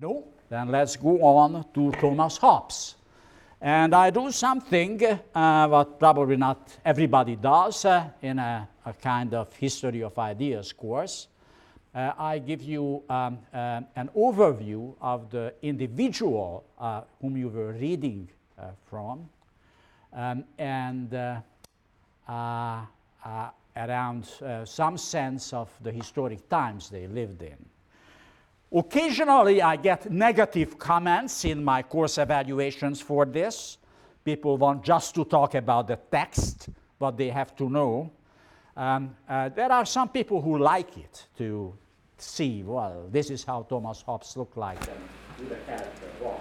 No? Then let's go on to Thomas Hobbes. And I do something uh, what probably not everybody does uh, in a, a, kind of history of ideas course. Uh, I give you um, uh, an overview of the individual uh, whom you were reading uh, from um, and around some sense of the historic times they lived in. Occasionally, I get negative comments in my course evaluations for this. People want just to talk about the text, what they have to know. Um, uh, there are some people who like it to see, well, this is how Thomas Hobbes looked like and who the character was.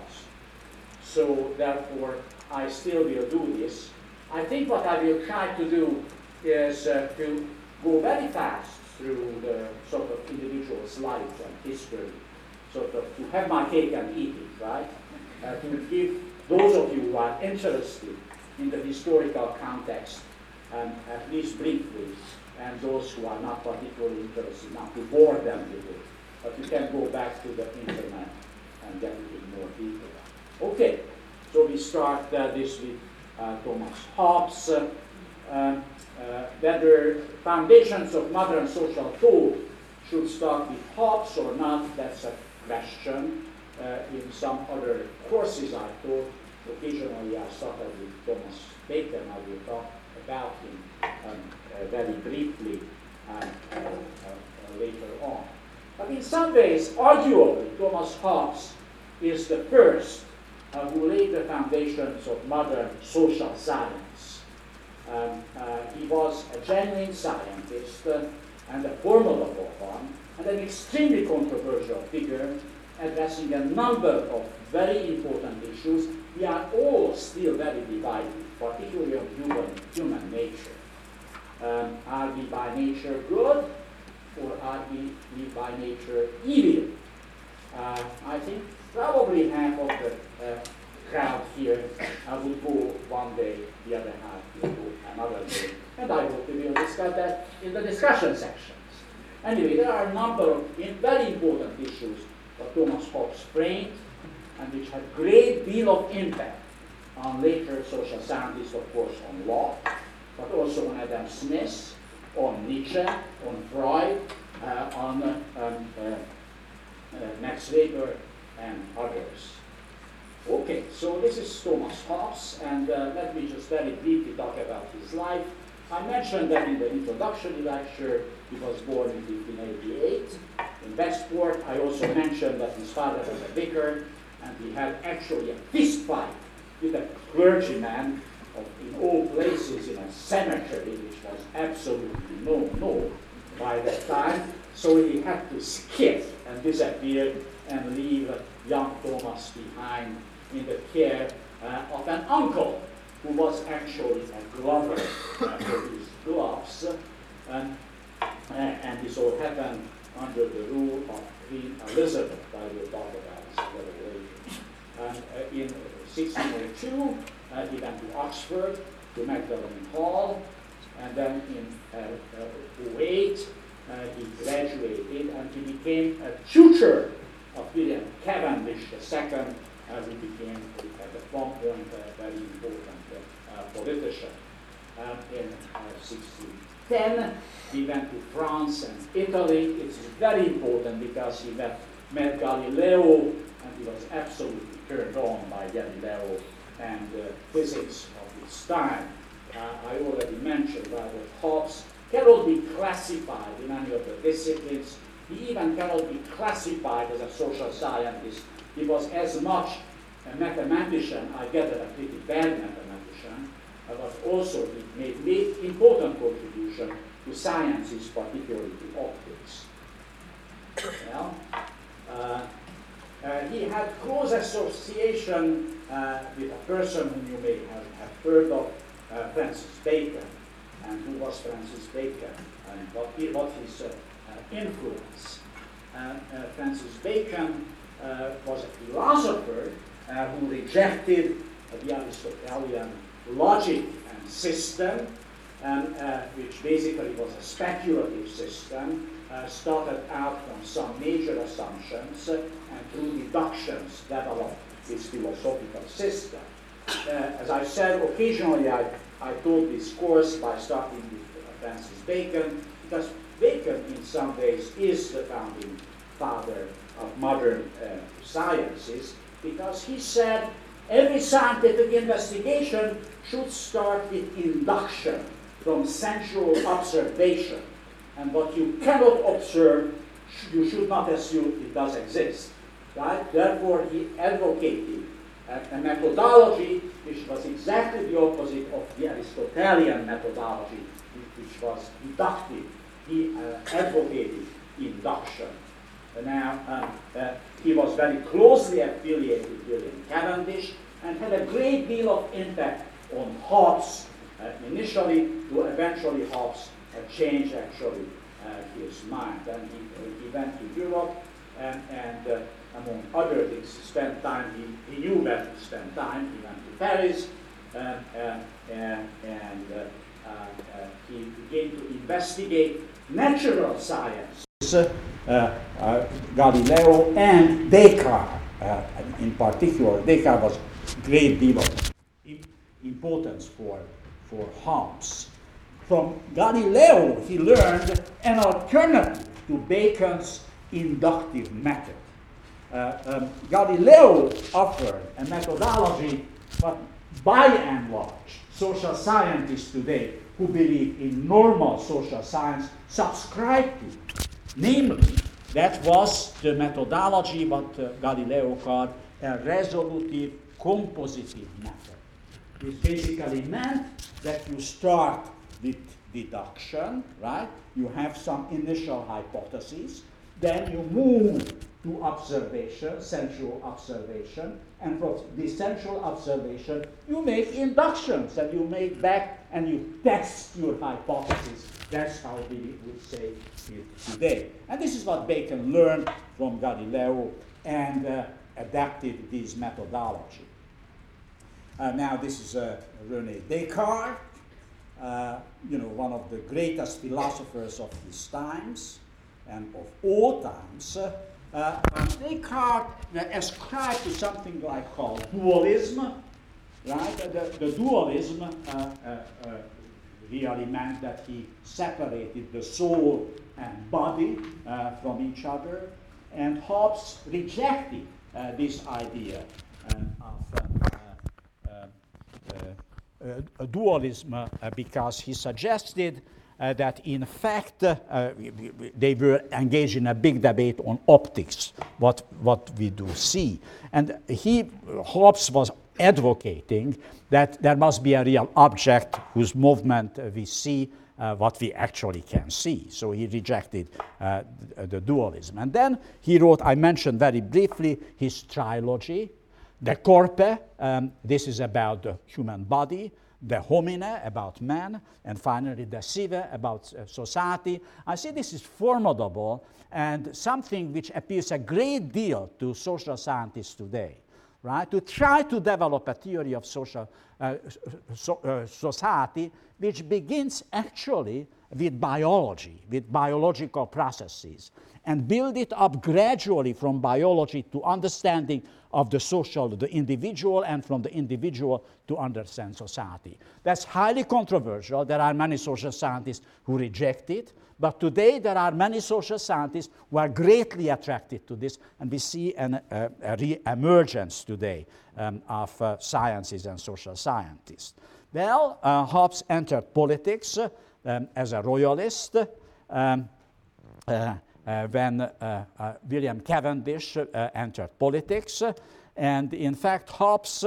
So, therefore, I still will do this. I think what I will try to do is uh, to go very fast through the sort of individual's life and history, sort of to have my cake and eat it, right? Uh, to give those of you who are interested in the historical context, um, at least briefly, and those who are not particularly interested, not to bore them with it. But you can go back to the internet and get it in more detail. Okay, so we start uh, this with uh, Thomas Hobbes. Uh, um, uh, whether foundations of modern social thought should start with Hobbes or not, that's a question. Uh, in some other courses I taught, occasionally I started with Thomas Bacon. I will talk about him um, uh, very briefly uh, uh, later on. But in some ways, arguably, Thomas Hobbes is the first who laid the foundations of modern social science. Um, uh, he was a genuine scientist uh, and a formidable one, and an extremely controversial figure addressing a number of very important issues. We are all still very divided, particularly on human, human nature. Um, are we by nature good, or are we, we by nature evil? Uh, I think probably half of the uh, crowd here uh, will go one day, the other half go another day. And I hope we will discuss that in the discussion sections. Anyway, there are a number of very important issues that Thomas Hobbes framed and which had great deal of impact on later social scientists, of course, on Locke, but also on Adam Smith, on Nietzsche, on Freud, uh, on um, uh, uh, Max Weber, and others. Okay, so this is Thomas Hobbes, and uh, let me just very briefly talk about his life. I mentioned that in the introductory lecture, he was born in 1588 in Westport. I also mentioned that his father was a vicar, and he had actually a fist fight with a clergyman of, in all places in a cemetery, which was absolutely no no by that time. So he had to skip and disappear and leave young Thomas behind in the care uh, of an uncle who was actually a glover uh, for his gloves. And, and this all happened under the rule of Queen Elizabeth. I will talk about later. And uh, in 1602, uh, he went to Oxford, to Magdalen Hall, and then in uh, 08, he graduated and he became a tutor of William Cavendish II, as he became at one point a very important uh, politician. In 1610, uh, he went to France and Italy. It's very important because he met, met Galileo and he was absolutely turned on by Galileo and uh, physics of his time. Uh, I already mentioned that Hobbes cannot be classified in any of the disciplines. He even cannot be classified as a social scientist he was as much a mathematician, I get gather a pretty bad mathematician, but also he made, made important contribution to sciences, particularly to optics. Well, uh, uh, he had close association uh, with a person whom you may have, have heard of, uh, Francis Bacon. And who was Francis Bacon? And what, what his uh, uh, influence? Francis Bacon was a philosopher who rejected the Aristotelian logic and system, um, uh, which basically was a speculative system, uh, started out from some major assumptions and through deductions developed this philosophical system. Uh, as I said, occasionally I, I taught this course by starting with Francis Bacon, because Bacon in some ways is the founding father of modern uh, sciences, because he said every scientific investigation should start with induction from sensual observation. And what you cannot observe, you should not assume it does exist. Right? Therefore, he advocated a, a methodology which was exactly the opposite of the Aristotelian methodology, which was deductive. He uh, advocated induction. Now, um, uh, he was very closely affiliated with William Cavendish and had a great deal of impact on Hobbes uh, initially, to eventually Hobbes changed actually uh, his mind. And he, he went to Europe and, and uh, among other things, spent time, he, he knew where to spend time. He went to Paris um, and, and, and uh, uh, he began to investigate natural science. Uh, Galileo and Descartes, in particular, Descartes was a great deal of importance for, for Hobbes. From Galileo, he learned an alternative to Bacon's inductive method. Uh, um, Galileo offered a methodology, but by and large, social scientists today who believe in normal social science subscribe to. Namely, that was the methodology what uh, Galileo called a resolutive compositive method. It basically meant that you start with deduction, right? You have some initial hypotheses, then you move to observation, sensual observation, and from the sensual observation, you make inductions and you make back and you test your hypothesis. That's how we would say it today. And this is what Bacon learned from Galileo and uh, adapted this methodology. Uh, now, this is uh, Rene Descartes, uh, you know, one of the greatest philosophers of his times and of all times. Uh, Descartes ascribed to something like called dualism, right? The, the dualism uh, uh, uh, really meant that he separated the soul and body uh, from each other, and Hobbes rejected uh, this idea of dualism because he suggested uh, that in fact uh, they were engaged in a big debate on optics, what, what we do see. And he, Hobbes was advocating that there must be a real object whose movement we see uh, what we actually can see. So he rejected uh, the, the, dualism. And then he wrote, I mentioned very briefly, his trilogy, De Corpore. Um, this is about the human body De Homine about man, and finally De Cive about uh, society. I see this is formidable and something which appeals a great deal to social scientists today, right? To try to develop a theory of social uh, so, uh, society which begins actually with biology, with biological processes, and build it up gradually from biology to understanding of the social, the individual, and from the individual to understand society. That's highly controversial. There are many social scientists who reject it, but today there are many social scientists who are greatly attracted to this, and we see an, a re-emergence today um, of uh, sciences and social scientists. Well, uh, Hobbes entered politics um, as a royalist. Um, uh, when uh, uh, William Cavendish entered politics. And in fact, Hobbes,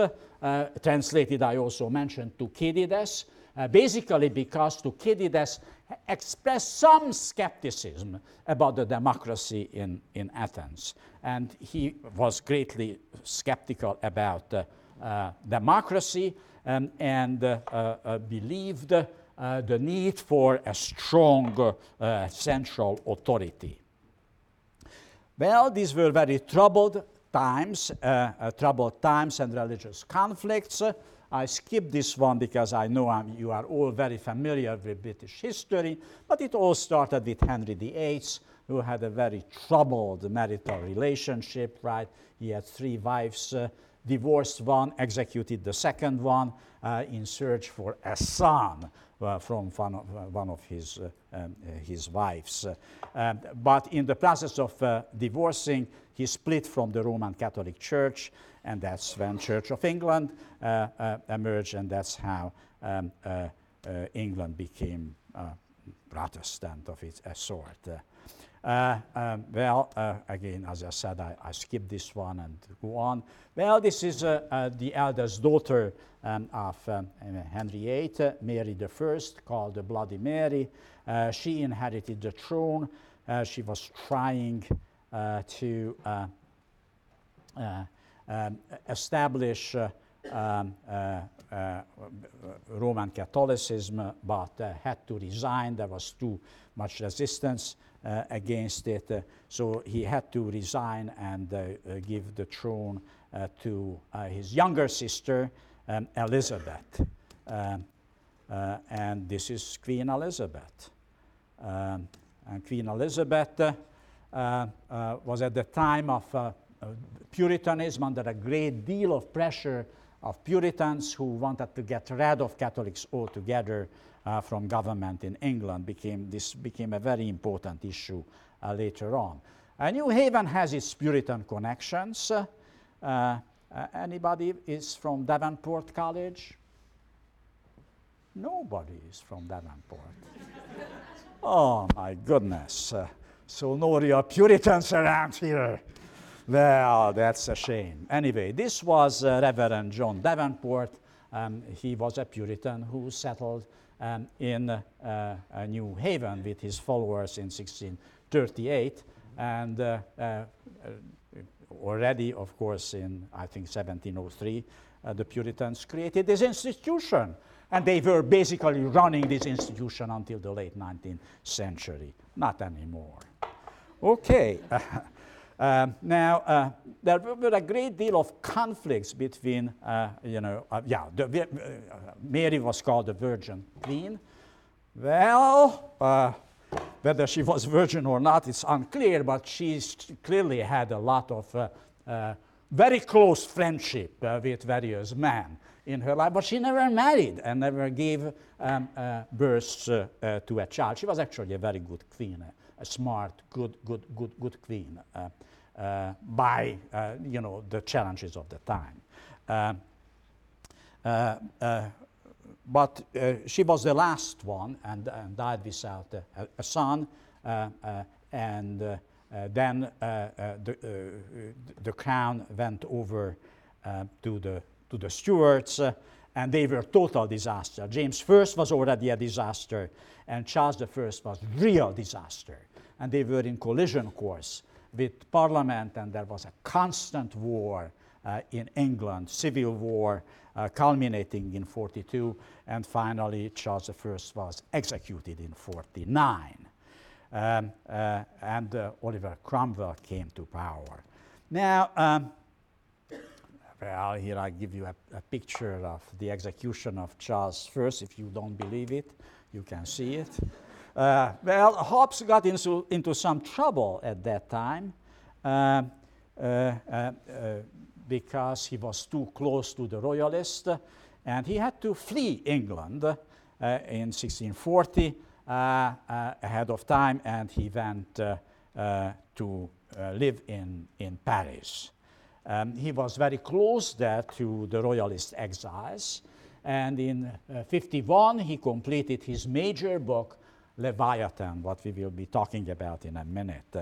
translated, I also mentioned, Thucydides, basically because Thucydides expressed some skepticism about the democracy in, in Athens. And he was greatly skeptical about uh, uh, democracy um, and uh, believed the need for a strong central authority. Well, these were very troubled times, uh, uh, troubled times and religious conflicts. I skip this one because I know I'm, you are all very familiar with British history, but it all started with Henry VIII, who had a very troubled marital relationship, right? He had three wives, uh, divorced one, executed the second one uh, in search for a son Uh, from one of, uh, one of his, uh, um, uh, his wives. Uh, but in the process of divorcing, he split from the Roman Catholic Church, and that's when Church of England emerged, and that's how um, England became Protestant of its sort. Uh, um, well, uh, again, as I said, I, I skipped this one and go on. Well, this is uh, uh the eldest daughter um, of um, Henry VIII, Mary I, called the Bloody Mary. Uh, she inherited the throne. She was trying to um, establish um, Roman Catholicism, but had to resign. There was too much resistance. Uh, against it. Uh, so he had to resign and uh, give the throne to his younger sister, um, Elizabeth. Um, and this is Queen Elizabeth. Um, and Queen Elizabeth was at the time of Puritanism under a great deal of pressure of Puritans who wanted to get rid of Catholics altogether uh, from government in England became, this became a very important issue uh, later on. Uh, New Haven has its Puritan connections. Uh, uh, anybody is from Davenport College? Nobody is from Davenport. oh my goodness. Uh, so no real Puritans around here. Well, that's a shame. Anyway, this was Reverend John Davenport. Um, he was a Puritan who settled um, in uh, uh, New Haven with his followers in 1638. And uh, already, of course, in I think 1703, the Puritans created this institution. And they were basically running this institution until the late 19th century. Not anymore. Okay. Um, now, uh, there were a great deal of conflicts between, uh, you know, uh, yeah, the, uh, Mary was called the Virgin Queen. Well, uh, whether she was virgin or not, it's unclear, but she clearly had a lot of uh, very close friendship with various men in her life, but she never married and never gave um, birth to a child. She was actually a very good queen, a smart, good, good, good, good queen. Uh, by uh, you know the challenges of the time. Uh, uh, uh but uh, she was the last one and, and died without a, a son, and then the, the crown went over to the to the Stuarts, and they were total disaster. James I was already a disaster, and Charles I was real disaster. And they were in collision course with Parliament, and there was a constant war uh, in England, civil war uh, culminating in 42, and finally Charles I was executed in 49. Um, uh, and uh, Oliver Cromwell came to power. Now, um, well, here I give you a, a, picture of the execution of Charles I. If you don't believe it, you can see it. Uh, well, Hobbes got into, into some trouble at that time uh, uh, uh, because he was too close to the royalists, and he had to flee England in 1640 ahead of time, and he went to live in, in Paris. Um, he was very close there to the royalist exiles, and in uh, 51 he completed his major book Leviathan, what we will be talking about in a minute.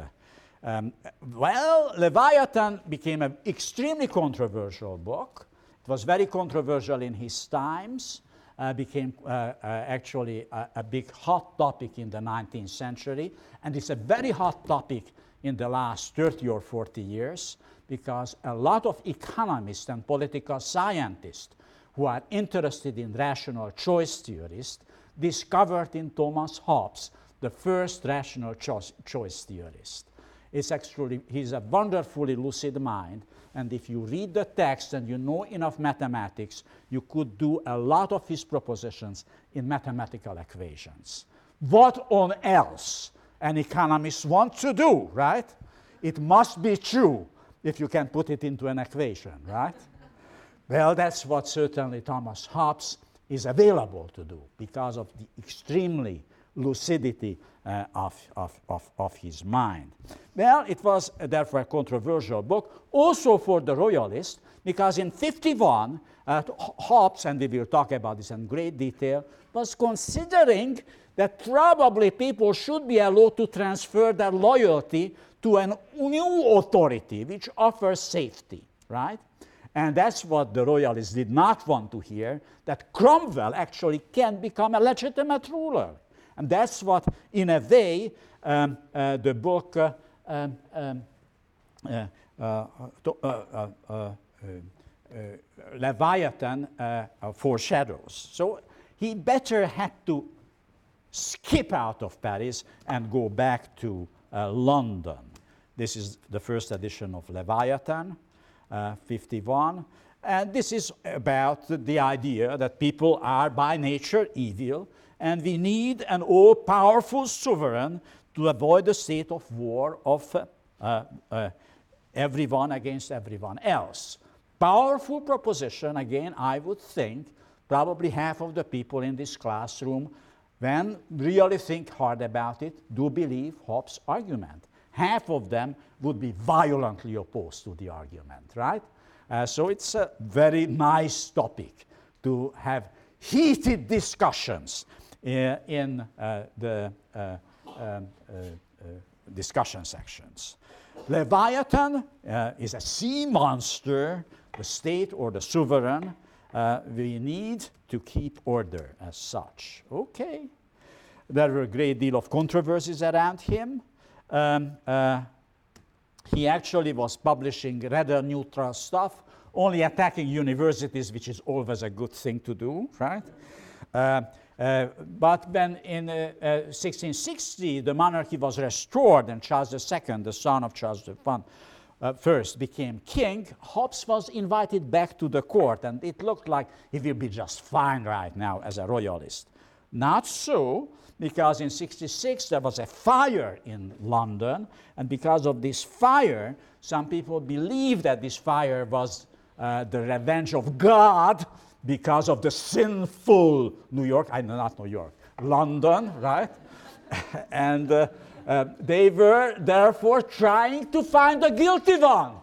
Um, well, Leviathan became an extremely controversial book. It was very controversial in his times, uh, became uh, uh, actually a, a, big hot topic in the 19th century, and it's a very hot topic in the last 30 or 40 years because a lot of economists and political scientists who are interested in rational choice theories discovered in Thomas Hobbes the first rational choice, choice theorist. It's actually, he's a wonderfully lucid mind, and if you read the text and you know enough mathematics, you could do a lot of his propositions in mathematical equations. What on else and economists want to do, right? It must be true if you can put it into an equation, right? well, that's what certainly Thomas Hobbes is available to do because of the extremely lucidity uh, of, of, of, of, his mind. Well, it was uh, therefore a controversial book, also for the royalists, because in 51, uh, Hobbes, and we will talk about this in great detail, was considering that probably people should be allowed to transfer their loyalty to a new authority which offers safety, right? And that's what the royalists did not want to hear, that Cromwell actually can become a legitimate ruler. And that's what, in a way, um, uh, the book uh, um, um uh, uh, uh, uh Leviathan foreshadows. So he better had to skip out of Paris and go back to London. This is the first edition of Leviathan, 51. And this is about the idea that people are by nature evil and we need an all powerful sovereign to avoid the state of war of uh, uh, everyone against everyone else. Powerful proposition, again, I would think probably half of the people in this classroom, when really think hard about it, do believe Hobbes' argument. Half of them would be violently opposed to the argument, right? Uh, so it's a very nice topic to have heated discussions in uh, the uh, um, uh, discussion sections. Leviathan is a sea monster, the state or the sovereign. we need to keep order as such. Okay. There were a great deal of controversies around him. Um, uh, he actually was publishing rather neutral stuff, only attacking universities, which is always a good thing to do, right? Uh, uh, but when in 1660 uh, uh, the monarchy was restored and Charles II, the son of Charles I, uh, first became king, Hobbes was invited back to the court, and it looked like he will be just fine right now as a royalist. Not so, because in 66 there was a fire in London, and because of this fire, some people believe that this fire was uh, the revenge of God because of the sinful New York, I know not New York, London, right? and uh, uh, they were therefore trying to find the guilty one.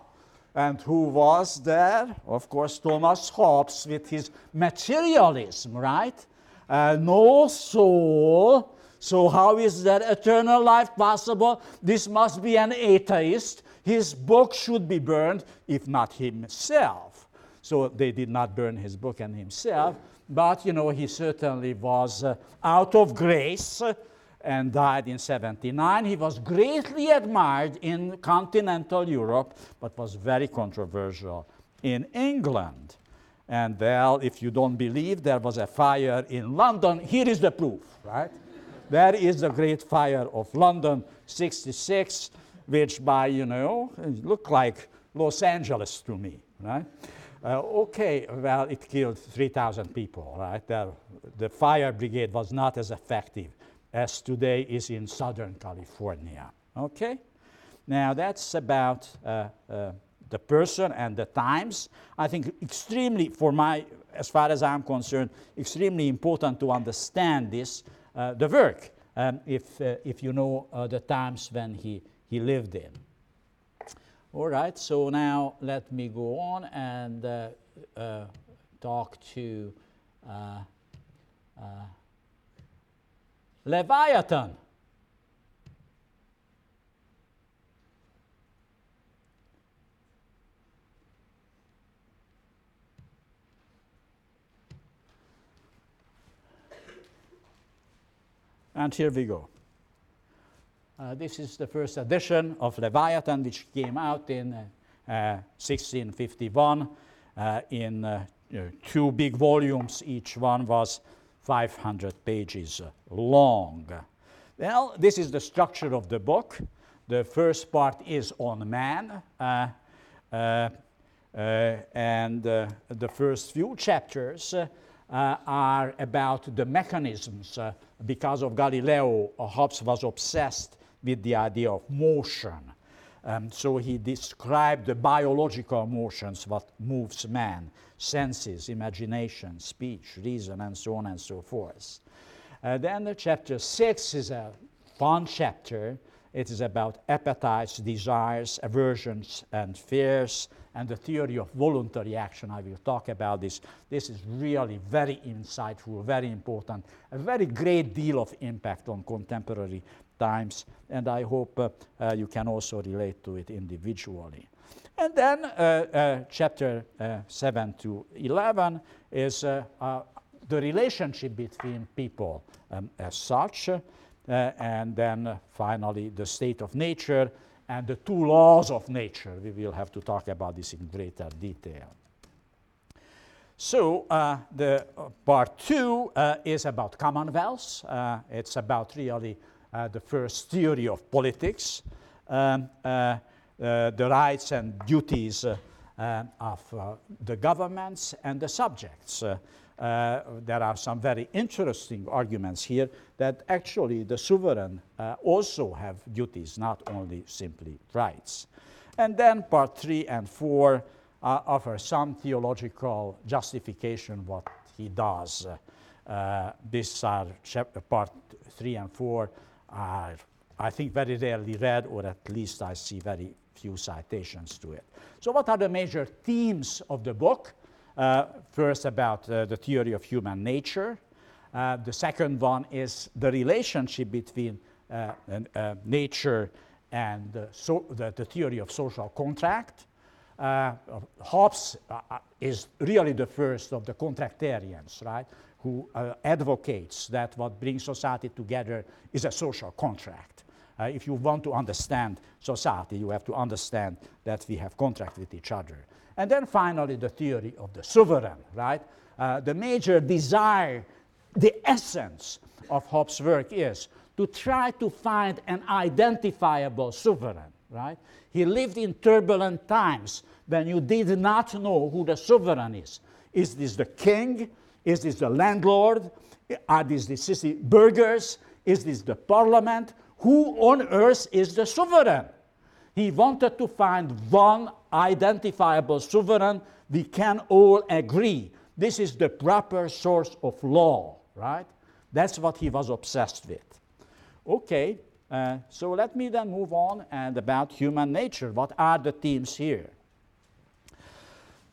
And who was there? Of course, Thomas Hobbes with his materialism, right? Uh, no soul. So, how is that eternal life possible? This must be an atheist. His book should be burned, if not himself. So they did not burn his book and himself, but you know, he certainly was uh, out of grace and died in 79. He was greatly admired in continental Europe, but was very controversial in England. And well, if you don't believe there was a fire in London, here is the proof, right? there is the great fire of London, 66, which by, you know, looked like Los Angeles to me, right? Uh, okay, well, it killed 3,000 people, right? The, the fire brigade was not as effective as today is in Southern California, okay? Now, that's about uh, uh, the person and the times. I think extremely, for my, as far as I'm concerned, extremely important to understand this, uh, the work, um, if, uh, if you know uh, the times when he, he lived in. All right, so now let me go on and uh, uh, talk to uh, Leviathan. And here we go. Uh, this is the first edition of Leviathan, which came out in uh, 1651 uh, in uh, two big volumes. Each one was 500 pages long. Well, this is the structure of the book. The first part is on man, uh, uh, and the first few chapters are about the mechanisms. Because of Galileo, Hobbes was obsessed with the idea of motion. Um, so he described the biological motions, what moves man, senses, imagination, speech, reason, and so on and so forth. Uh, then the chapter six is a fun chapter. It is about appetites, desires, aversions, and fears, and the theory of voluntary action. I will talk about this. This is really very insightful, very important, a very great deal of impact on contemporary times, and I hope uh, uh, you can also relate to it individually. And then uh, uh chapter uh, 7 to 11 is uh, the relationship between people um, as such, and then finally the state of nature and the two laws of nature. We will have to talk about this in greater detail. So uh, the uh, part two uh, is about commonwealths. it's about really uh, the first theory of politics, um, uh, uh, the rights and duties of the governments and the subjects. Uh, there are some very interesting arguments here that actually the sovereign uh, also have duties, not only simply rights. And then part three and four uh, offer some theological justification what he does. these are part three and four are, I think, very rarely read, or at least I see very few citations to it. So, what are the major themes of the book? Uh, first, about uh, the theory of human nature. Uh, the second one is the relationship between uh, nature and so the, the, theory of social contract. Hobbes is really the first of the contractarians, right? who uh, advocates that what brings society together is a social contract. Uh, if you want to understand society, you have to understand that we have contract with each other. And then finally, the theory of the sovereign, right? Uh, the major desire, the essence of Hobbes' work is to try to find an identifiable sovereign, right? He lived in turbulent times when you did not know who the sovereign is. Is this the king? Is this the landlord? Are these the city burghers? Is this the parliament? Who on earth is the sovereign? He wanted to find one identifiable sovereign we can all agree. This is the proper source of law, right? That's what he was obsessed with. Okay, uh, so let me then move on and about human nature. What are the themes here?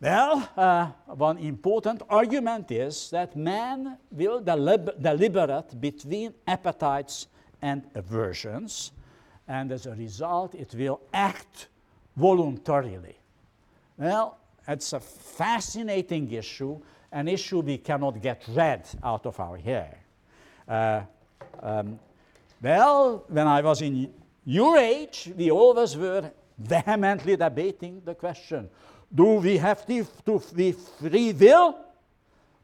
Well, uh, one important argument is that man will delib- deliberate between appetites and aversions, and as a result, it will act voluntarily. Well, it's a fascinating issue, an issue we cannot get rid out of our hair. Uh, um, well, when I was in your age, we always were vehemently debating the question do we have to, be free will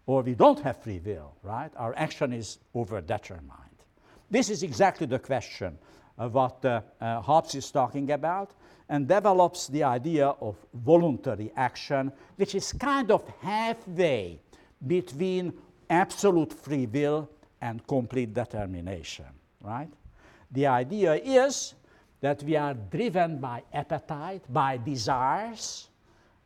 or we don't have free will, right? Our action is overdetermined. This is exactly the question of what uh, uh, Hobbes is talking about and develops the idea of voluntary action, which is kind of halfway between absolute free will and complete determination, right? The idea is that we are driven by appetite, by desires,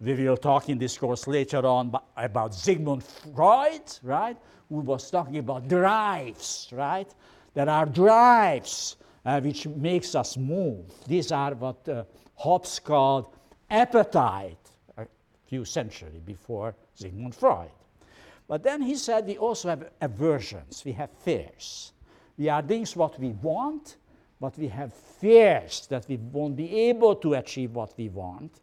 we will talk in this course later on about Sigmund Freud, right? Who was talking about drives, right? There are drives uh, which makes us move. These are what uh, Hobbes called appetite a few centuries before Sigmund Freud. But then he said we also have aversions, we have fears. We are doing what we want, but we have fears that we won't be able to achieve what we want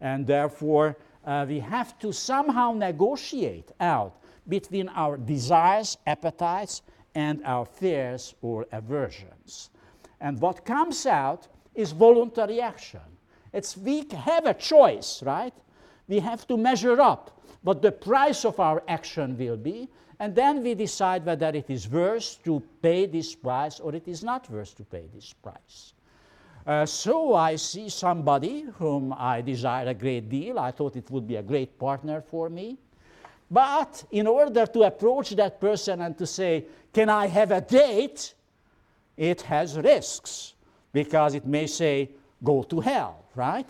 and therefore uh, we have to somehow negotiate out between our desires, appetites, and our fears or aversions. And what comes out is voluntary action. It's we have a choice, right? We have to measure up what the price of our action will be, and then we decide whether it is worth to pay this price or it is not worth to pay this price. Uh, so I see somebody whom I desire a great deal. I thought it would be a great partner for me. But in order to approach that person and to say, Can I have a date? it has risks. Because it may say, go to hell, right?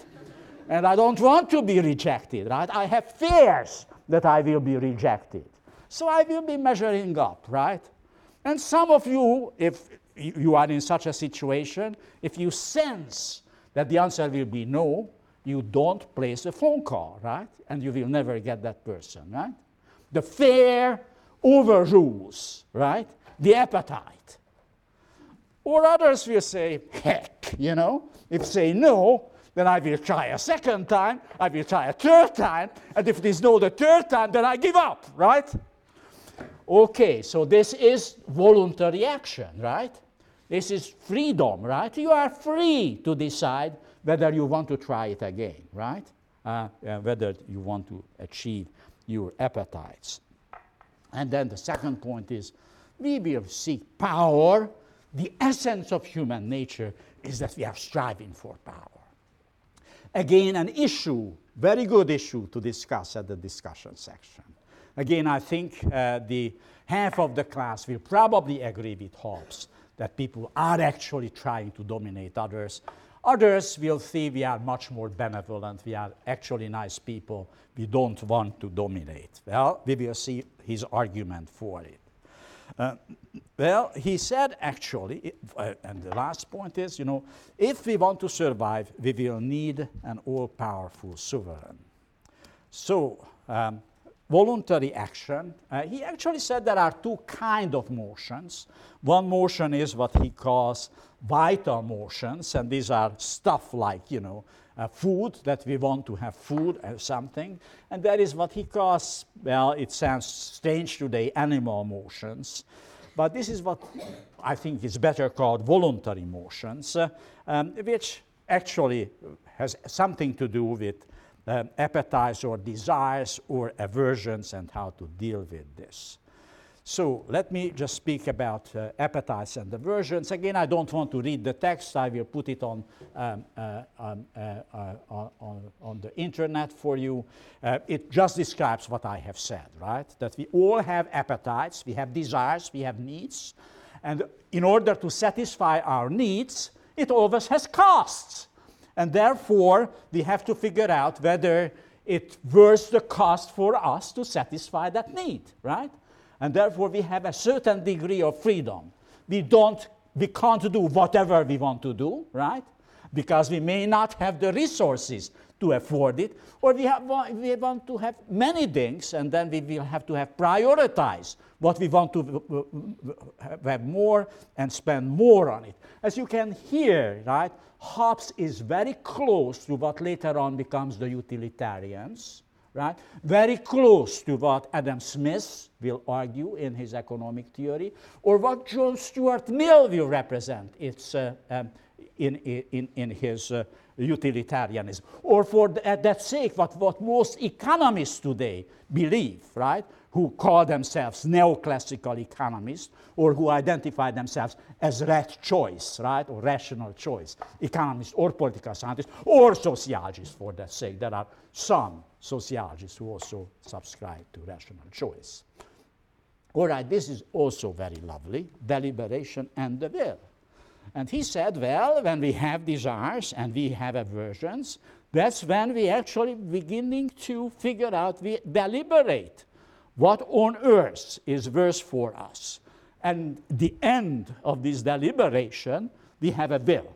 and I don't want to be rejected, right? I have fears that I will be rejected. So I will be measuring up, right? And some of you, if you are in such a situation, if you sense that the answer will be no, you don't place a phone call, right? And you will never get that person, right? The fear overrules, right? The appetite. Or others will say, heck, you know, if say no, then I will try a second time, I will try a third time, and if it is no the third time, then I give up, right? Okay, so this is voluntary action, right? This is freedom, right? You are free to decide whether you want to try it again, right? Uh, uh, whether you want to achieve your appetites. And then the second point is we will seek power. The essence of human nature is that we are striving for power. Again, an issue, very good issue to discuss at the discussion section. Again, I think uh, the half of the class will probably agree with Hobbes that people are actually trying to dominate others. Others will see we are much more benevolent, we are actually nice people, we don't want to dominate. Well, we will see his argument for it. Uh, well, he said actually, uh, and the last point is, you know, if we want to survive, we will need an all powerful sovereign. So, um, voluntary action, uh, he actually said there are two kind of motions. One motion is what he calls vital motions, and these are stuff like, you know, uh, food, that we want to have food or something. And that is what he calls, well, it sounds strange today, animal motions. But this is what I think is better called voluntary motions, uh, um, which actually has something to do with um, appetites or desires or aversions and how to deal with this. So let me just speak about uh, appetites and aversions. Again, I don't want to read the text. I will put it on, um, uh, um, uh on, on, the internet for you. Uh, it just describes what I have said, right? That we all have appetites, we have desires, we have needs. And in order to satisfy our needs, it always has costs. And therefore, we have to figure out whether it worth the cost for us to satisfy that need, right? And therefore, we have a certain degree of freedom. We, don't, we can't do whatever we want to do, right? Because we may not have the resources to afford it, or we, have, we want to have many things, and then we will have to have prioritize what we want to have more and spend more on it. As you can hear, right, Hobbes is very close to what later on becomes the utilitarians right? Very close to what Adam Smith will argue in his economic theory, or what John Stuart Mill will represent it's, uh, um, in, in, in his uh, utilitarianism. Or for the, at that sake, what, what most economists today believe, right? Who call themselves neoclassical economists or who identify themselves as rat choice, right, or rational choice economists or political scientists or sociologists for that sake. There are some sociologists who also subscribe to rational choice. All right, this is also very lovely deliberation and the will. And he said, well, when we have desires and we have aversions, that's when we actually beginning to figure out, we deliberate what on earth is worse for us? And the end of this deliberation, we have a will.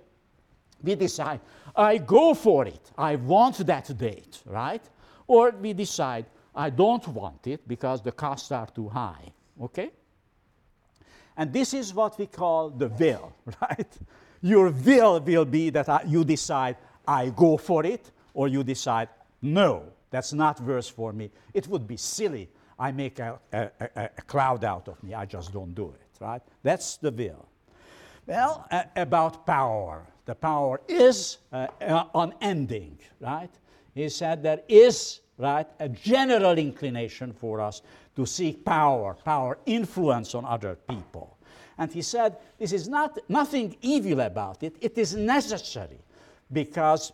We decide, I go for it. I want that date, right? Or we decide, I don't want it because the costs are too high, okay? And this is what we call the will, right? Your will will be that I, you decide, I go for it, or you decide, no, that's not worse for me. It would be silly I make a, a, a, a, cloud out of me. I just don't do it, right? That's the will. Well, about power. The power is uh, unending, right? He said there is, right, a general inclination for us to seek power, power, influence on other people. And he said, this is not nothing evil about it, it is necessary because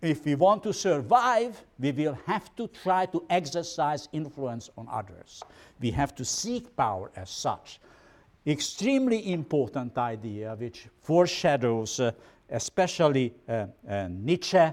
if we want to survive, we will have to try to exercise influence on others. We have to seek power as such. Extremely important idea which foreshadows uh, especially uh, uh, Nietzsche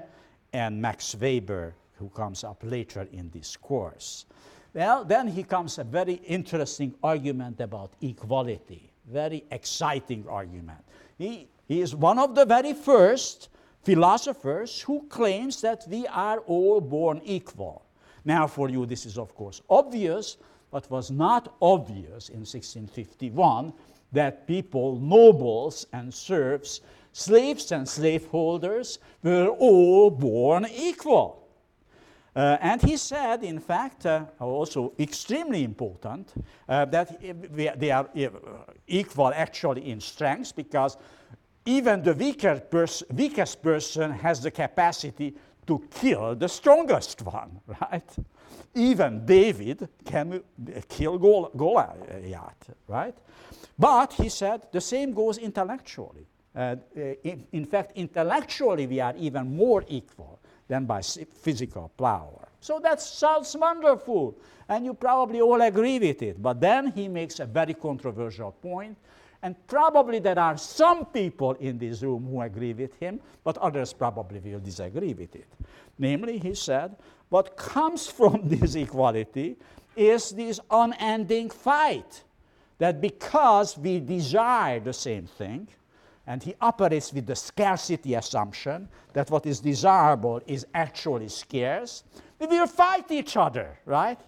and Max Weber, who comes up later in this course. Well, then he comes a very interesting argument about equality, very exciting argument. He, he is one of the very first philosophers who claims that we are all born equal. Now, for you, this is of course obvious, but was not obvious in 1651 that people, nobles and serfs, slaves and slaveholders were all born equal. Uh, and he said, in fact, uh, also extremely important, uh, that they are uh, equal actually in strength because even the weaker pers weakest person has the capacity to kill the strongest one, right? Even David can kill Goliath, right? But he said the same goes intellectually. Uh, in, in, fact, intellectually, we are even more equal than by physical power. So that sounds wonderful, and you probably all agree with it. But then he makes a very controversial point, and probably there are some people in this room who agree with him, but others probably will disagree with it. Namely, he said, what comes from this equality is this unending fight that because we desire the same thing, and he operates with the scarcity assumption that what is desirable is actually scarce, we will fight each other, right?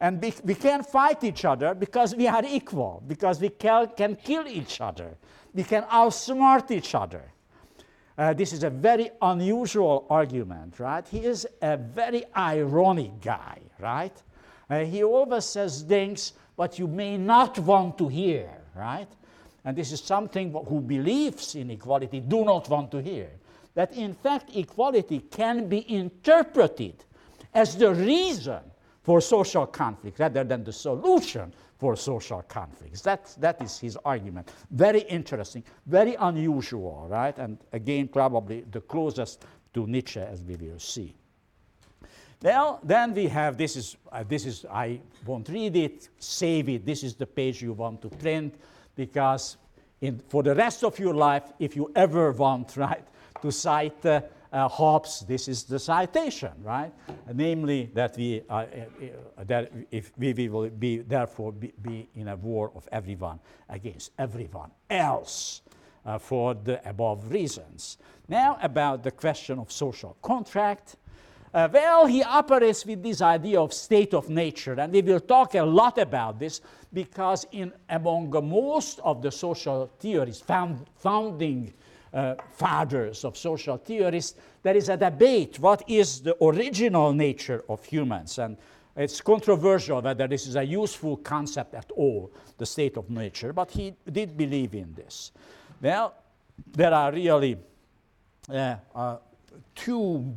And we, we can fight each other because we are equal, because we can, can kill each other, we can outsmart each other. Uh, this is a very unusual argument, right? He is a very ironic guy, right? Uh, he always says things what you may not want to hear, right? And this is something who believes in equality do not want to hear. That in fact, equality can be interpreted as the reason for social conflict rather than the solution for social conflicts. That, that is his argument. Very interesting, very unusual, right? And again, probably the closest to Nietzsche as we will see. Well, then we have this is, uh, this is, I won't read it, save it. This is the page you want to print because in, for the rest of your life, if you ever want, right, to cite uh, uh, Hobbes, this is the citation, right? namely, that we, uh, uh, uh, that if we, we, will be, therefore, be, be, in a war of everyone against everyone else for the above reasons. Now, about the question of social contract. Uh, well, he operates with this idea of state of nature, and we will talk a lot about this because in among most of the social theories, found, founding uh, fathers of social theories, there is a debate what is the original nature of humans, and it's controversial whether this is a useful concept at all, the state of nature, but he did believe in this. Well, there are really uh, uh, two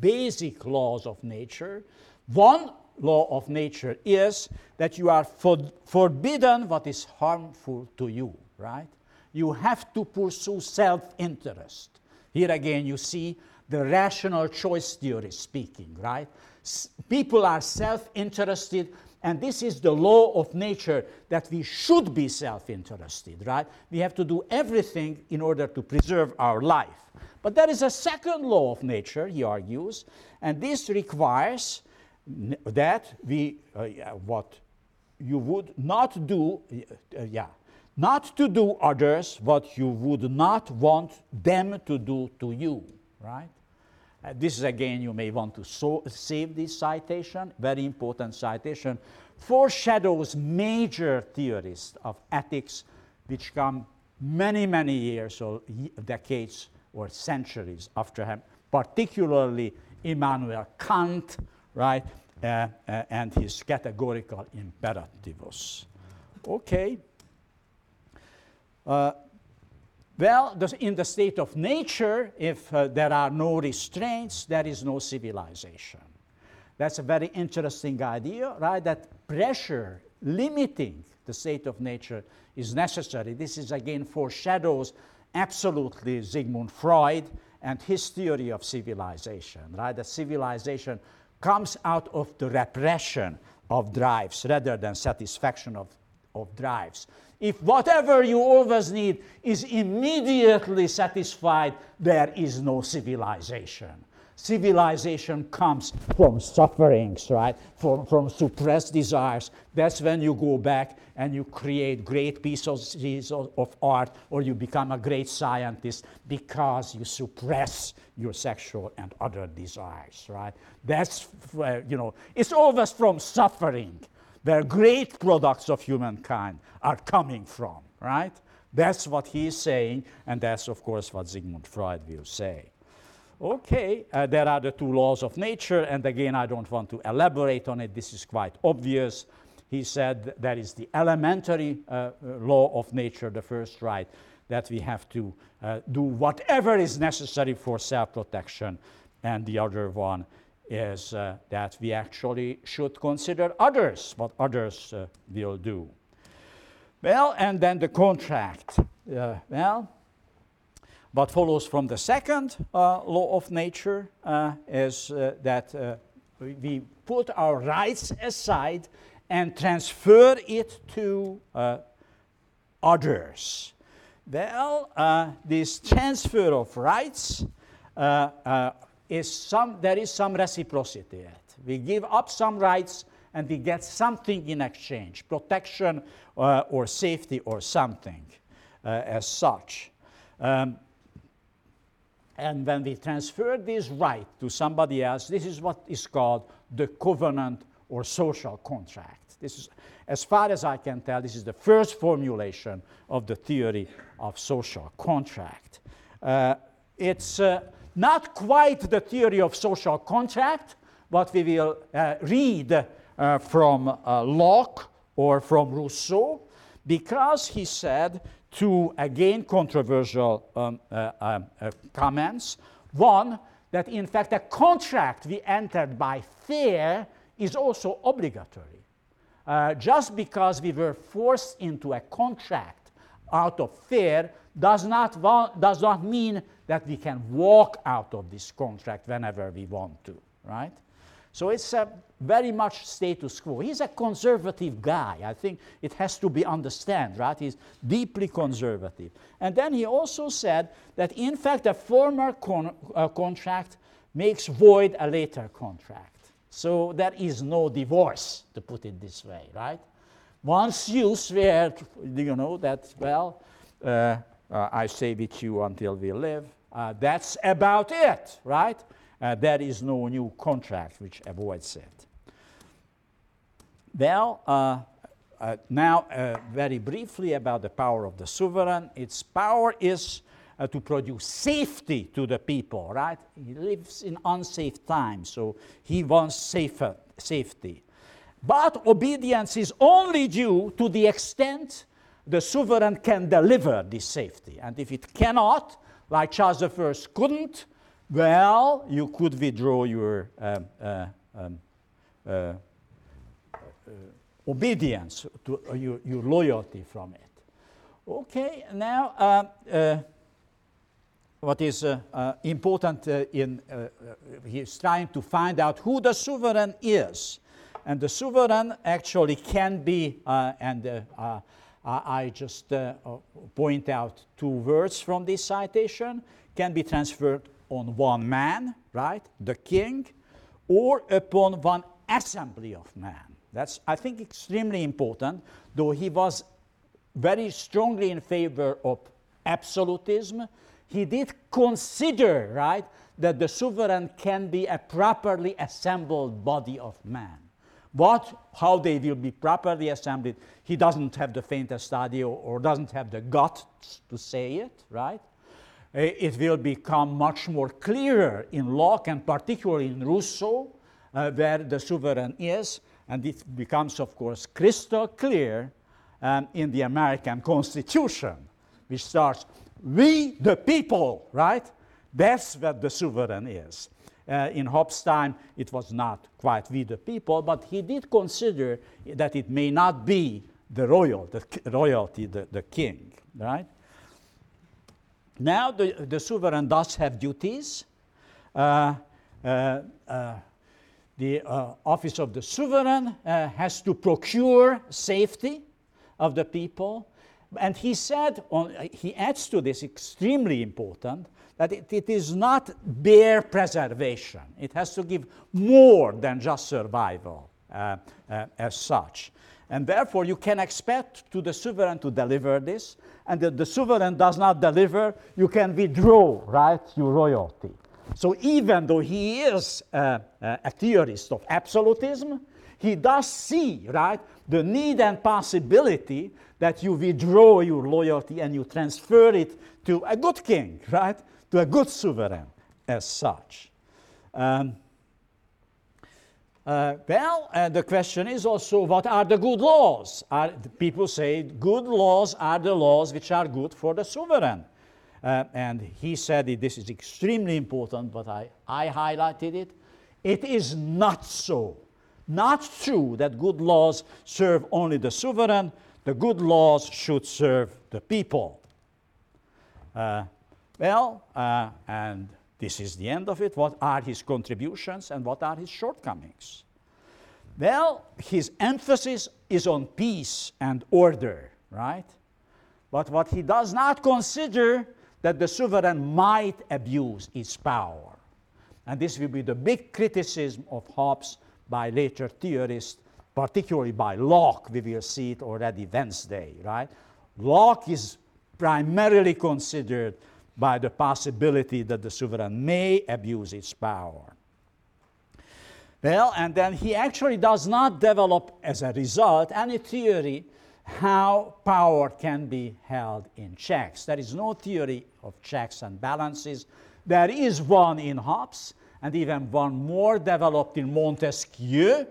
basic laws of nature. One law of nature is that you are for, forbidden what is harmful to you, right? You have to pursue self interest. Here again, you see the rational choice theory speaking, right? S- people are self interested, and this is the law of nature that we should be self interested, right? We have to do everything in order to preserve our life. But there is a second law of nature, he argues, and this requires that we, uh, what you would not do, uh, yeah, not to do others what you would not want them to do to you, right? Uh, this is again, you may want to so save this citation, very important citation, foreshadows major theories of ethics which come many, many years or decades or centuries after him, particularly Immanuel Kant, right, uh, uh, and his categorical imperativus. Okay. Uh, well, in the state of nature, if uh, there are no restraints, there is no civilization. That's a very interesting idea, right? That pressure limiting the state of nature is necessary. This is again foreshadows absolutely Sigmund Freud and his theory of civilization, right? That civilization comes out of the repression of drives rather than satisfaction of, of drives. If whatever you always need is immediately satisfied, there is no civilization. Civilization comes from sufferings, right? From, from suppressed desires. That's when you go back and you create great pieces of, art or you become a great scientist because you suppress your sexual and other desires, right? That's, you know, it's always from suffering where great products of humankind are coming from, right? That's what he's saying, and that's, of course, what Sigmund Freud will say. Okay, uh, there are the two laws of nature, and again, I don't want to elaborate on it. This is quite obvious. He said that is the elementary uh, uh, law of nature, the first right, that we have to uh, do whatever is necessary for self protection, and the other one is uh, that we actually should consider others, what others uh, will do. Well, and then the contract. well, what follows from the second uh, law of nature uh, is uh, that uh, we put our rights aside and transfer it to uh, others. Well, uh, this transfer of rights is some, there is some reciprocity. We give up some rights and we get something in exchange, protection or safety or something as such. Um, and when we transfer this right to somebody else, this is what is called the covenant or social contract. This is, as far as I can tell, this is the first formulation of the theory of social contract. Uh, it's uh, not quite the theory of social contract, but we will uh, read uh, from uh, Locke or from Rousseau, because he said two, again, controversial um, uh, um, uh, comments. One, that in fact a contract we entered by fear is also obligatory. Uh, just because we were forced into a contract out of fear does not, does not mean that we can walk out of this contract whenever we want to, right? So it's a very much status quo. He's a conservative guy. I think it has to be understood, right? He's deeply conservative. And then he also said that in fact a former con- uh, contract makes void a later contract. So there is no divorce, to put it this way, right? Once you swear, you know, that, well, uh, uh, I stay with you until we live, uh, that's about it, right? Uh, there is no new contract which avoids it. Well, uh, uh, now uh, very briefly about the power of the sovereign. Its power is uh, to produce safety to the people, right? He lives in unsafe times, so he wants safer, safety. But obedience is only due to the extent the sovereign can deliver this safety. And if it cannot, like Charles I couldn't, well, you could withdraw your um, uh, um, uh, uh, obedience, to uh, your, your, loyalty from it. Okay, now uh, what is uh, important in he's trying to find out who the sovereign is, and the sovereign actually can be and. I just uh, uh, point out two words from this citation can be transferred on one man, right, the king, or upon one assembly of men. That's, I think, extremely important, though he was very strongly in favor of absolutism. He did consider, right, that the sovereign can be a properly assembled body of men. But how they will be properly assembled, he doesn't have the faintest idea or doesn't have the guts to say it, right? Eh, it will become much more clearer in Locke and particularly in Rousseau, uh, where the sovereign is, and it becomes, of course, crystal clear um, in the American Constitution, which starts, We the people, right? That's what the sovereign is. Uh, in Hobbes' time, it was not quite we the people, but he did consider that it may not be the royal, the royalty, the, the king, right? Now the, the sovereign does have duties. Uh, uh, uh, the uh, office of the sovereign uh, has to procure safety of the people. And he said, on, he adds to this extremely important, that it, it is not bare preservation. It has to give more than just survival uh, uh, as such. And therefore, you can expect to the sovereign to deliver this, and if the sovereign does not deliver, you can withdraw, right, your royalty. So even though he is a theorist of absolutism, he does see, right, the need and possibility that you withdraw your loyalty and you transfer it to a good king, right, to a good sovereign as such. Um, uh, well, uh, the question is also what are the good laws? Are, people say good laws are the laws which are good for the sovereign. Uh, and he said it, this is extremely important, but I, I highlighted it. It is not so. Not true that good laws serve only the sovereign, the good laws should serve the people. Uh, well, uh, and this is the end of it. What are his contributions and what are his shortcomings? Well, his emphasis is on peace and order, right? But what he does not consider that the sovereign might abuse its power. And this will be the big criticism of Hobbes by later theorists, particularly by Locke. We will see it already Wednesday, right? Locke is primarily considered by the possibility that the sovereign may abuse its power. Well, and then he actually does not develop as a result any theory how power can be held in checks. There is no theory of checks and balances. There is one in Hobbes, and even one more developed in Montesquieu.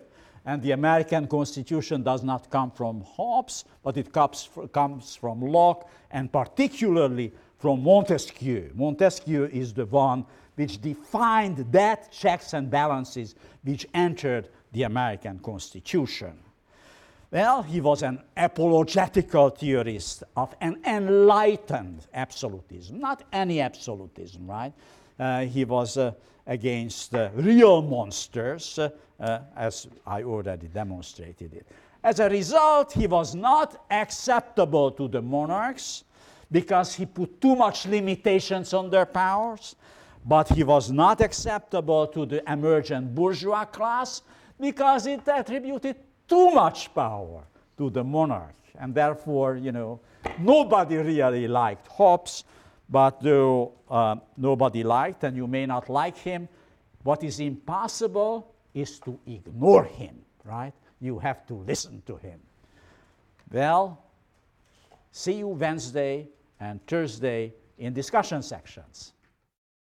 And the American Constitution does not come from Hobbes, but it comes, comes from Locke, and particularly from Montesquieu. Montesquieu is the one which defined that checks and balances which entered the American Constitution. Well, he was an apologetical theorist of an enlightened absolutism, not any absolutism, right? Uh, he was uh, against uh, real monsters, uh, uh, as I already demonstrated it. As a result, he was not acceptable to the monarchs because he put too much limitations on their powers, but he was not acceptable to the emergent bourgeois class because it attributed too much power to the monarch. And therefore, you know, nobody really liked Hobbes, but though uh, nobody liked, and you may not like him, what is impossible is to ignore him, right? You have to listen to him. Well, see you Wednesday and Thursday in discussion sections.